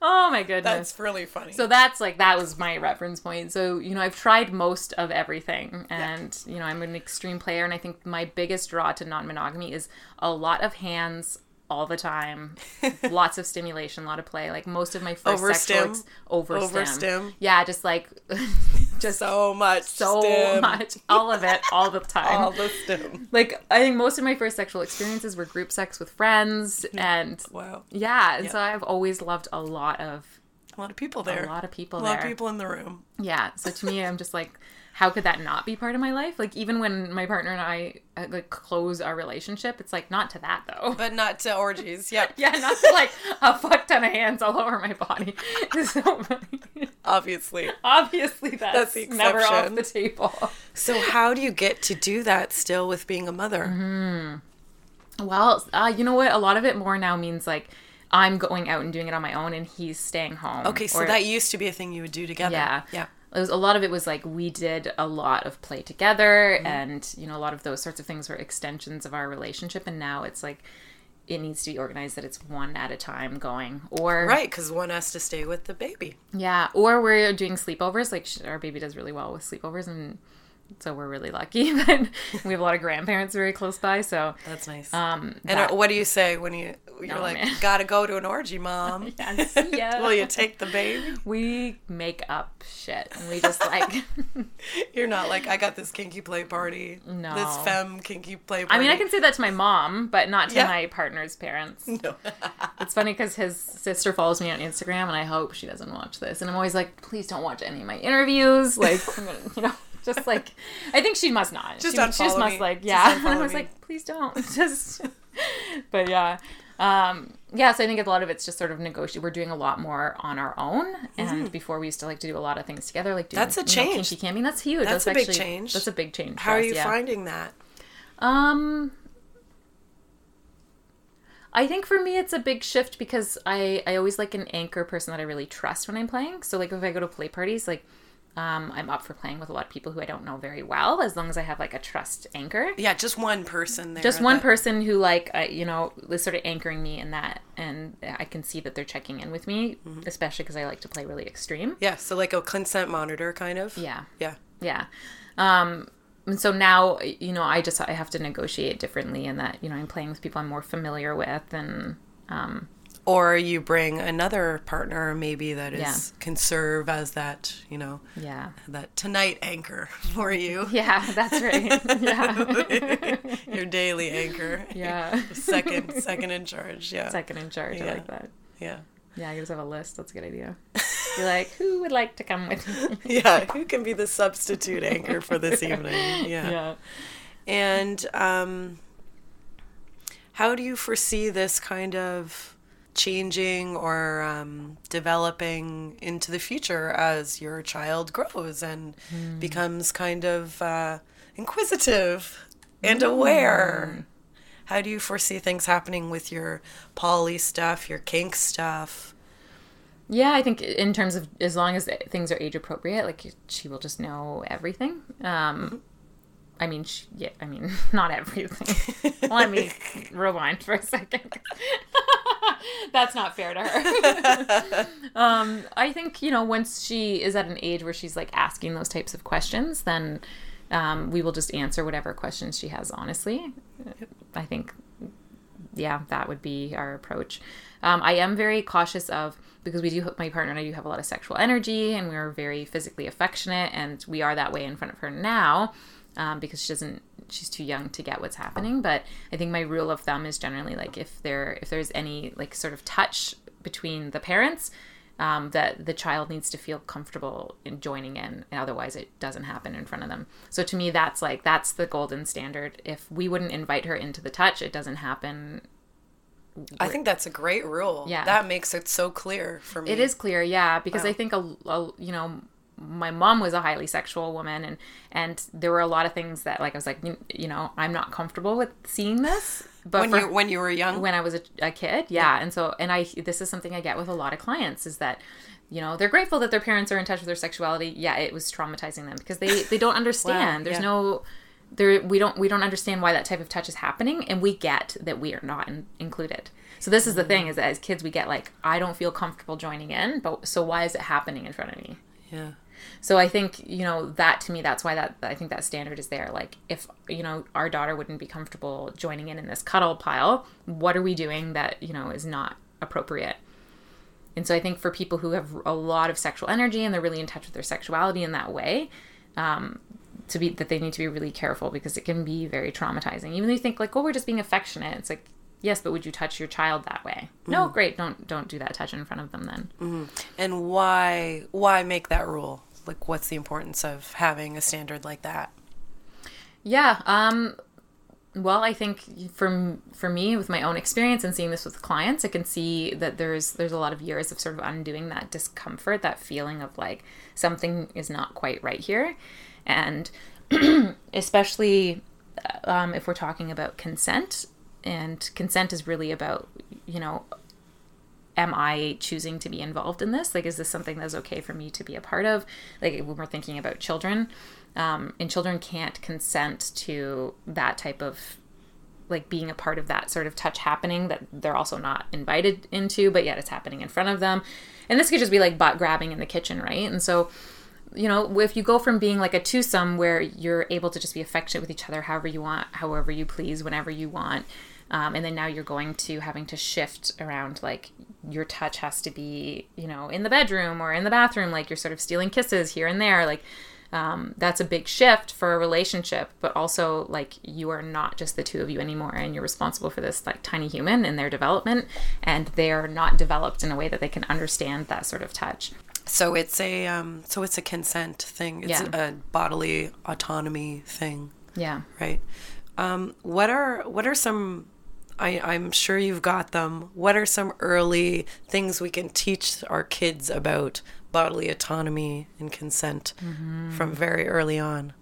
oh my goodness. That's really funny. So that's like that was my reference point. So you know, I've tried most of everything, and you know, I'm an extreme player, and I think my biggest draw to non-monogamy is a lot of hands all the time, lots of stimulation, a lot of play. Like most of my first Overstim? sexual ex- over Overstim? yeah, just like just so much. so stim. much, all of it, all the time. All the stim. like I think most of my first sexual experiences were group sex with friends, mm. and Wow. yeah, and so I've always loved a lot of A lot of people there. a lot of people A there. lot of people in the room. Yeah. So to me, I'm just like, how could that not be part of my life? Like even when my partner and I uh, like close our relationship, it's like not to that though. But not to orgies. Yep. Yeah, not to like a fuck ton of hands all over my body. So. Obviously. Obviously, that's, That's the never off the table. So how do you get to do that still with being a mother? Mm-hmm. Well, uh, you know what? A lot of it more now means like I'm going out and doing it on my own, and he's staying home. Okay, so Or- that used to be a thing you would do together. Yeah. Yeah. It was a lot of it was like we did a lot of play together Mm-hmm. and you know a lot of those sorts of things were extensions of our relationship and now it's like it needs to be organized that it's one at a time going or Right, because one has to stay with the baby. yeah or we're doing sleepovers like our baby does really well with sleepovers and so we're really lucky we have a lot of grandparents very close by so That's nice. um and that- what do you say when you you're Oh, like, man. gotta go to an orgy, mom? Yeah, see. Will you take the baby? we make up shit and we just like You're not like, I got this kinky play party. No. This femme kinky play I mean, I can say that to my mom, but not to Yeah. my partner's parents. No. It's funny because his sister follows me on Instagram, and I hope she doesn't watch this. And I'm always like, please don't watch any of my interviews. Like, you know, just like, I think she must not. Just she, she just must me. like, yeah. And I was me. like, please don't. Just, but yeah. Um, yeah, so I think a lot of it's just sort of negotiate. We're doing a lot more on our own, and before we used to like to do a lot of things together, like doing, Mm-hmm. That's a you know, change. kinky camping. That's huge. That's That's, a big actually, change. That's a big change. How are you yeah. finding that? Um, I think for me it's a big shift because I I always like an anchor person that I really trust when I'm playing. So like if I go to play parties, like um, I'm up for playing with a lot of people who I don't know very well, as long as I have like a trust anchor. Yeah, just one person there. Just one that- person who like I, you know is sort of anchoring me in that, and I can see that they're checking in with me, Mm-hmm. especially because I like to play really extreme. Yeah, so like a consent monitor kind of. Yeah. Yeah. Yeah. Um, and so now, you know, I just I have to negotiate differently in that, you know, I'm playing with people I'm more familiar with and um, Or you bring another partner maybe that is Yeah. can serve as that, you know, yeah. that tonight anchor for you. Yeah, that's right. yeah. Your daily anchor. Yeah. Second second in charge. Yeah. Second in charge. I Yeah. like that. Yeah. Yeah, you just have a list. That's a good idea. You're like, who would like to come with me? Yeah. Who can be the substitute anchor for this evening? Yeah. yeah. And um, how do you foresee this kind of changing or um, developing into the future as your child grows and becomes kind of uh, inquisitive? and aware. How do you foresee things happening with your poly stuff, your kink stuff? Yeah, I think in terms of as long as things are age appropriate, like she will just know everything. Um, I mean, she, yeah, I mean, not everything. Let me rewind for a second. That's not fair to her. um, I think you know once she is at an age where she's like asking those types of questions, then um, we will just answer whatever questions she has. Honestly, I think, yeah, that would be our approach. Um, I am very cautious of because we do my partner and I do have a lot of sexual energy and we're very physically affectionate and we are that way in front of her now um, because she doesn't she's too young to get what's happening but i think my rule of thumb is generally like if there if there's any like sort of touch between the parents um, that the child needs to feel comfortable in joining in and otherwise it doesn't happen in front of them so to me that's like that's the golden standard if we wouldn't invite her into the touch it doesn't happen I think that's a great rule. Yeah. That makes it so clear for me. it is clear yeah because i think a, a you know my mom was a highly sexual woman and and there were a lot of things that like i was like you, you know i'm not comfortable with seeing this but when for- you when you were young. when I was a, a kid. Yeah. And so, and I, this is something I get with a lot of clients is that, you know, they're grateful that their parents are in touch with their sexuality. Yeah. It was traumatizing them because they, they don't understand. There's yeah. no, there, we don't, we don't understand why that type of touch is happening. And we get that we are not in, included. So this is the mm. thing is that as kids, we get like, I don't feel comfortable joining in, but so why is it happening in front of me? yeah. So I think, you know, that to me, that's why that I think that standard is there. Like, if, you know, our daughter wouldn't be comfortable joining in in this cuddle pile, what are we doing that, you know, is not appropriate? And so I think for people who have a lot of sexual energy and they're really in touch with their sexuality in that way, um, to be that they need to be really careful because it can be very traumatizing. Even though you think like, oh, we're just being affectionate, it's like, yes, but would you touch your child that way? No, great, don't don't do that touch in front of them then. And why why make that rule? Like what's the importance of having a standard like that? Yeah. Um, well, I think for for me, with my own experience and seeing this with clients, I can see that there's there's a lot of years of sort of undoing that discomfort, that feeling of like something is not quite right here, and especially um, if we're talking about consent, and consent is really about you know am I choosing to be involved in this? Like, is this something that's okay for me to be a part of? Like, when we're thinking about children, um, and children can't consent to that type of like being a part of that sort of touch happening that they're also not invited into, but yet it's happening in front of them. And this could just be like butt grabbing in the kitchen, right? And so, you know, if you go from being like a twosome where you're able to just be affectionate with each other however you want, however you please, whenever you want, um, and then now you're going to having to shift around like your touch has to be, you know, in the bedroom or in the bathroom, like you're sort of stealing kisses here and there, like um, that's a big shift for a relationship but also like you are not just the two of you anymore and you're responsible for this like tiny human and their development and they're not developed in a way that they can understand that sort of touch So it's a um so it's a consent thing. It's Yeah. a bodily autonomy thing, yeah right? Um what are what are some I, I'm sure you've got them. What are some early things we can teach our kids about bodily autonomy and consent from very early on?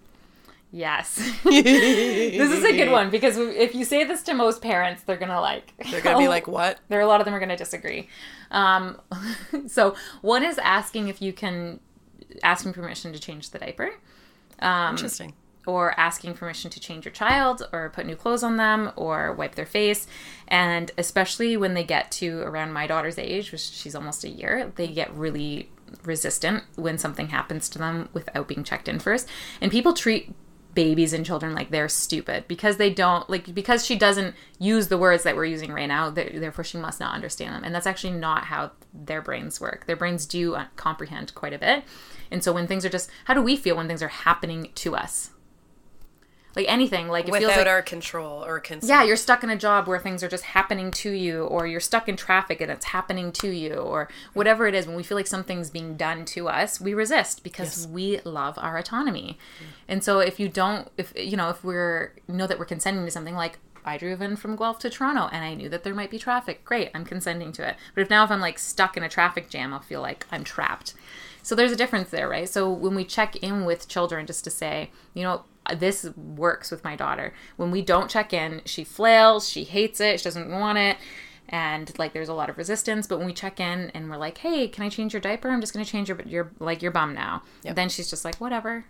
yes this is a good one because if you say this to most parents they're gonna like They're gonna be like, "What?" there are a lot of them are going to disagree. Um, so one is asking if you can asking permission to change the diaper, Interesting. Or asking permission to change your child, or put new clothes on them, or wipe their face. And especially when they get to around my daughter's age, which she's almost a year, they get really resistant when something happens to them without being checked in first. And people treat babies and children like they're stupid because they don't like because she doesn't use the words that we're using right now th- therefore she must not understand them and that's actually not how their brains work their brains do uh, comprehend quite a bit and so when things are just how do we feel when things are happening to us like anything like it feels Without like our control or consent. yeah, you're stuck in a job where things are just happening to you, or you're stuck in traffic and it's happening to you, or whatever it is. When we feel like something's being done to us, we resist because we love our autonomy. And so, if you don't, if you know, if we're know that we're consenting to something like I drove in from Guelph to Toronto and I knew that there might be traffic, great, I'm consenting to it. But if now if I'm like stuck in a traffic jam, I'll feel like I'm trapped. So there's a difference there, right? So when we check in with children just to say, you know, this works with my daughter. When we don't check in, she flails, she hates it, she doesn't want it. And like there's a lot of resistance, but when we check in and we're like, "Hey, can I change your diaper? I'm just going to change your your like your bum now." Then she's just like, "Whatever."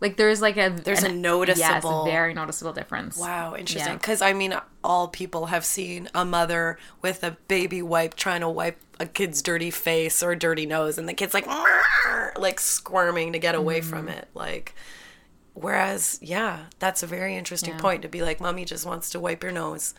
Like there's like a There's an- a noticeable- yes, very noticeable difference. Wow, interesting. Yeah. Because I mean, all people have seen a mother with a baby wipe trying to wipe a kid's dirty face or dirty nose, and the kid's like, like squirming to get away Mm-hmm. from it. Like, whereas, yeah, that's a very interesting Yeah. point to be like, mommy just wants to wipe your nose.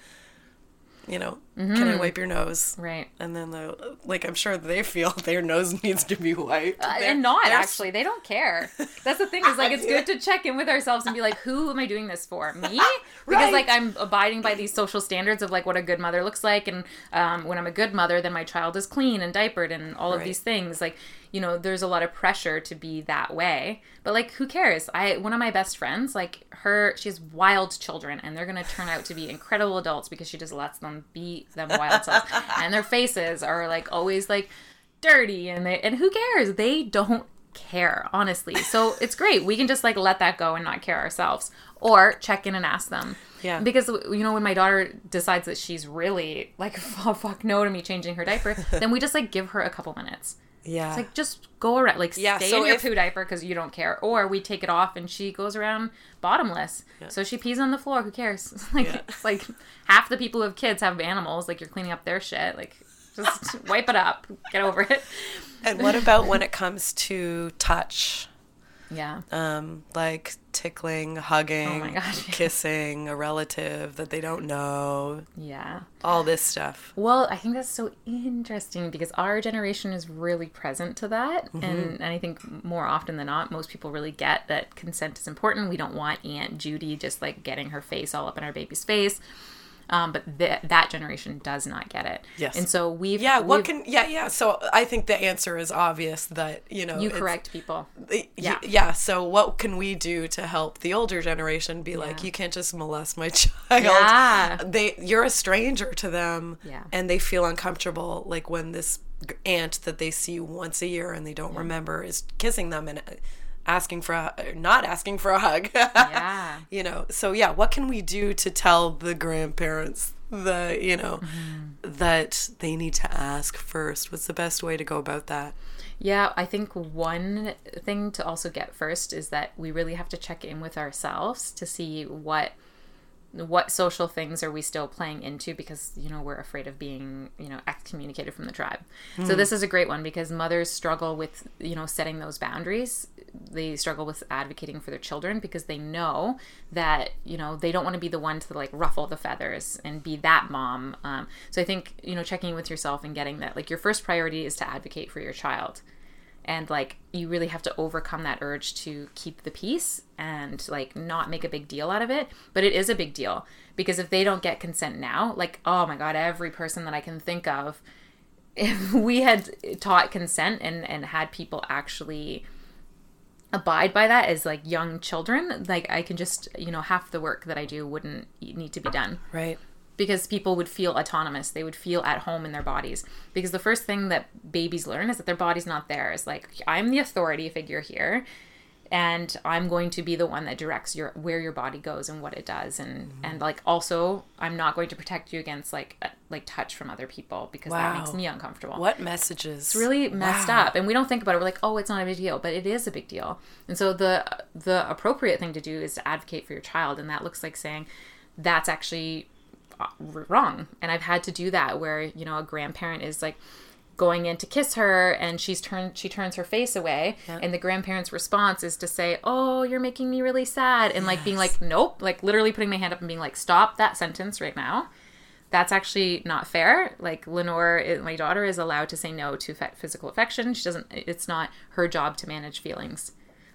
You know, can Mm-hmm. I wipe your nose? Right. And then the like, I'm sure they feel their nose needs to be wiped. Uh, and not they're actually they don't care that's the thing is like it's good to check in with ourselves and be like who am i doing this for me because Right. like i'm abiding by these social standards of like what a good mother looks like and um, when i'm a good mother then my child is clean and diapered and all of these things like you know there's a lot of pressure to be that way but like who cares i one of my best friends like her she has wild children and they're gonna turn out to be incredible adults because she just lets them be them wild selves and their faces are like always like dirty and they and who cares? They don't care honestly. So it's great. We can just like let that go and not care ourselves or check in and ask them. Yeah. because you know when my daughter decides that she's really like oh, fuck no to me changing her diaper then we just like give her a couple minutes yeah. it's like just go around like Yeah, stay so in your if- poo diaper because you don't care. Or we take it off and she goes around bottomless. So she pees on the floor who cares? Like Yeah. like half the people who have kids have animals like you're cleaning up their shit. Like just wipe it up. Get over it. And what about when it comes to touch? Yeah um, like tickling, hugging, Oh gosh. kissing a relative that they don't know, yeah all this stuff. Well, I think that's so interesting because our generation is really present to that. Mm-hmm. And, and I think more often than not, most people really get that consent is important. We don't want Aunt Judy just like getting her face all up in our baby's face. Um, but th- that generation does not get it. Yes. And so we've. Yeah, what we've- can yeah, yeah. So I think the answer is obvious that, you know, You correct people. Yeah. yeah. So what can we do to help the older generation be like, Yeah. you can't just molest my child. Yeah. They you're a stranger to them. Yeah. And they feel uncomfortable like when this aunt that they see once a year and they don't remember is kissing them and uh, asking for a, not asking for a hug. Yeah. you know so yeah what can we do to tell the grandparents the you know mm-hmm. that they need to ask first? What's the best way to go about that? Yeah, I think one thing to also get first is that we really have to check in with ourselves to see what what social things are we still playing into because you know we're afraid of being you know excommunicated from the tribe. So hmm. this is a great one because mothers struggle with you know setting those boundaries they struggle with advocating for their children because they know that you know they don't want to be the one to like ruffle the feathers and be that mom um, so i think you know checking with yourself and getting that like your first priority is to advocate for your child. And like you really have to overcome that urge to keep the peace and like not make a big deal out of it but it is a big deal because if they don't get consent now like oh my god every person that i can think of if we had taught consent and and had people actually abide by that as like young children like i can just you know half the work that i do wouldn't need to be done. Right. Because people would feel autonomous. They would feel at home in their bodies. Because the first thing that babies learn is that their body's not theirs. Like i'm the authority figure here and i'm going to be the one that directs your where your body goes and what it does. And and like also i'm not going to protect you against like uh, like touch from other people because that makes me uncomfortable. What messages? It's really messed Wow. up. And we don't think about it. We're like oh it's not a big deal but it is a big deal. And so the the appropriate thing to do is to advocate for your child. And that looks like saying that's actually uh, wrong. And i've had to do that where you know a grandparent is like going in to kiss her and she's turned she turns her face away and the grandparent's response is to say oh you're making me really sad and like being like nope like literally putting my hand up and being like stop that sentence right now that's actually not fair. Like Lenore, my daughter, is allowed to say no to physical affection. She doesn't. It's not her job to manage feelings.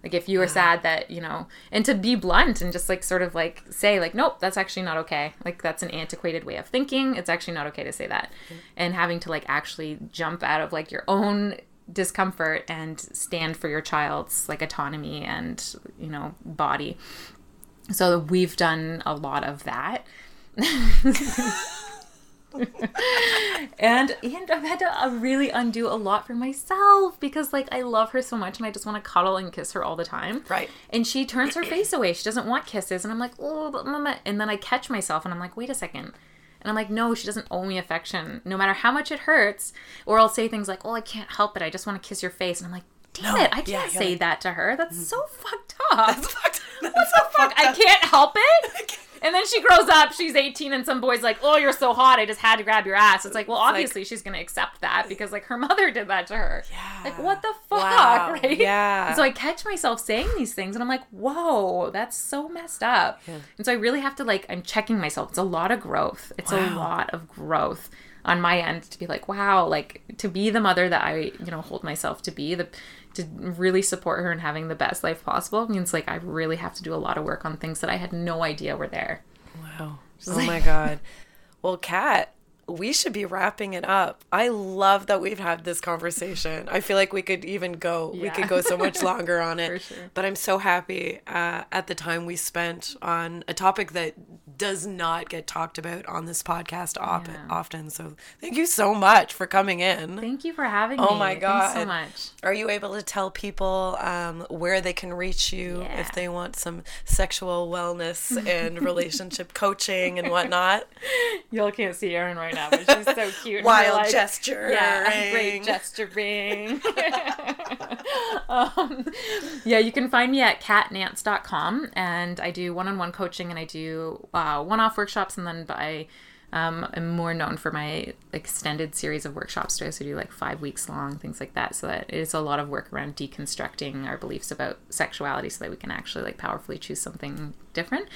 Like if you are uh-huh. sad that you know, and to be blunt and just like sort of like say like, nope, that's actually not okay. Like that's an antiquated way of thinking. It's actually not okay to say that, mm-hmm. and having to like actually jump out of like your own discomfort and stand for your child's like autonomy and you know body. So we've done a lot of that. And and I've had to uh, really undo a lot for myself because like I love her so much and I just want to cuddle and kiss her all the time. Right. And she turns her face away. She doesn't want kisses and I'm like, "Oh, but mama." And then I catch myself and I'm like, "Wait a second. And I'm like, no, she doesn't owe me affection, no matter how much it hurts. Or I'll say things like, oh, I can't help it. I just want to kiss your face. And I'm like, damn No, it, I can't yeah. say that to her. That's so fucked up. That's fucked. what the fuck? I can't help it. And then she grows up, she's 18, and some boy's like, oh, you're so hot. I just had to grab your ass. It's like, well, like- obviously she's going to accept that because, like, her mother did that to her. Yeah. Like, what the fuck, Wow. right? Yeah. And so I catch myself saying these things, and I'm like, whoa, that's so messed up. Yeah. And so I really have to, like, I'm checking myself. It's a lot of growth. It's a lot of growth on my end to be like, wow, like, to be the mother that I, you know, hold myself to be, the to really support her and having the best life possible means like I really have to do a lot of work on things that I had no idea were there. Wow. Oh my God. Well, Kat, we should be wrapping it up. I love that we've had this conversation. I feel like we could even go, we could go so much longer on it. Sure. But I'm so happy uh, at the time we spent on a topic that does not get talked about on this podcast op- Yeah. often. So thank you so much for coming in. Thank you for having me. Oh my Thanks so much. Are you able to tell people um, where they can reach you if they want some sexual wellness and relationship coaching and whatnot? Y'all can't see Erin right now, but she's so cute. Wild like, gesture. Yeah, great gesturing. um, yeah, you can find me at katnantz.com and I do one-on-one coaching and I do uh, one-off workshops and then I um, am more known for my extended series of workshops. So I also do like five weeks long, things like that. So that it's a lot of work around deconstructing our beliefs about sexuality so that we can actually like powerfully choose something different.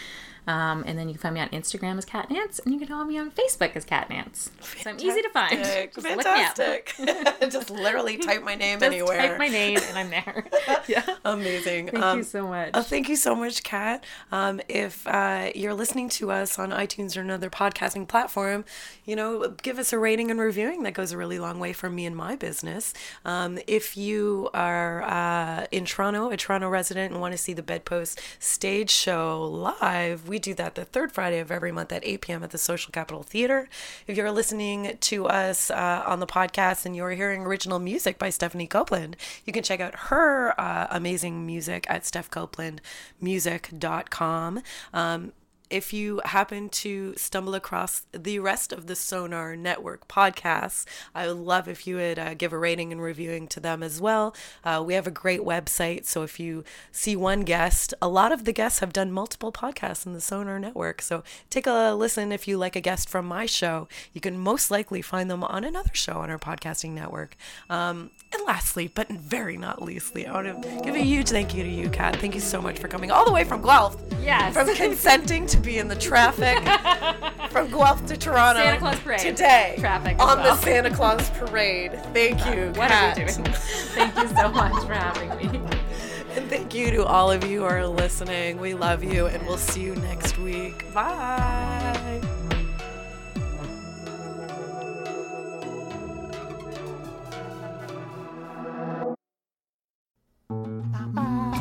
Um, and then you can find me on Instagram as Kat Nantz, and you can follow me on Facebook as Kat Nantz. So I'm easy to find. Fantastic. Just look me up. Fantastic. Just literally type my name Just anywhere. type my name and I'm there. yeah. Amazing. Thank Um, you so much. Oh, thank you so much, Kat. Um, if uh, you're listening to us on iTunes or another podcasting platform, you know, give us a rating and reviewing. That goes a really long way for me and my business. Um, if you are uh, in Toronto, a Toronto resident, and want to see the Bedpost stage show live, we do that the third Friday of every month at 8 p.m. at the Social Capital Theater. If you're listening to us uh, on the podcast and you're hearing original music by Stephanie Copeland, you can check out her uh, amazing music at stephcopelandmusic.com. Um, if you happen to stumble across the rest of the Sonar Network podcasts, I would love if you would uh, give a rating and reviewing to them as well. Uh, we have a great website, so if you see one guest, a lot of the guests have done multiple podcasts in the Sonar Network. So take a listen if you like a guest from my show. You can most likely find them on another show on our podcasting network. Um, and lastly, but very not leastly, I want to give a huge thank you to you, Kat. Thank you so much for coming all the way from Guelph Yes. from consenting to be in the traffic from Guelph to Toronto Santa Claus parade. today Traffic on well. the Santa Claus parade. Thank you, what Kat. are we doing? Thank you so much for having me. And thank you to all of you who are listening. We love you, and we'll see you next week. Bye.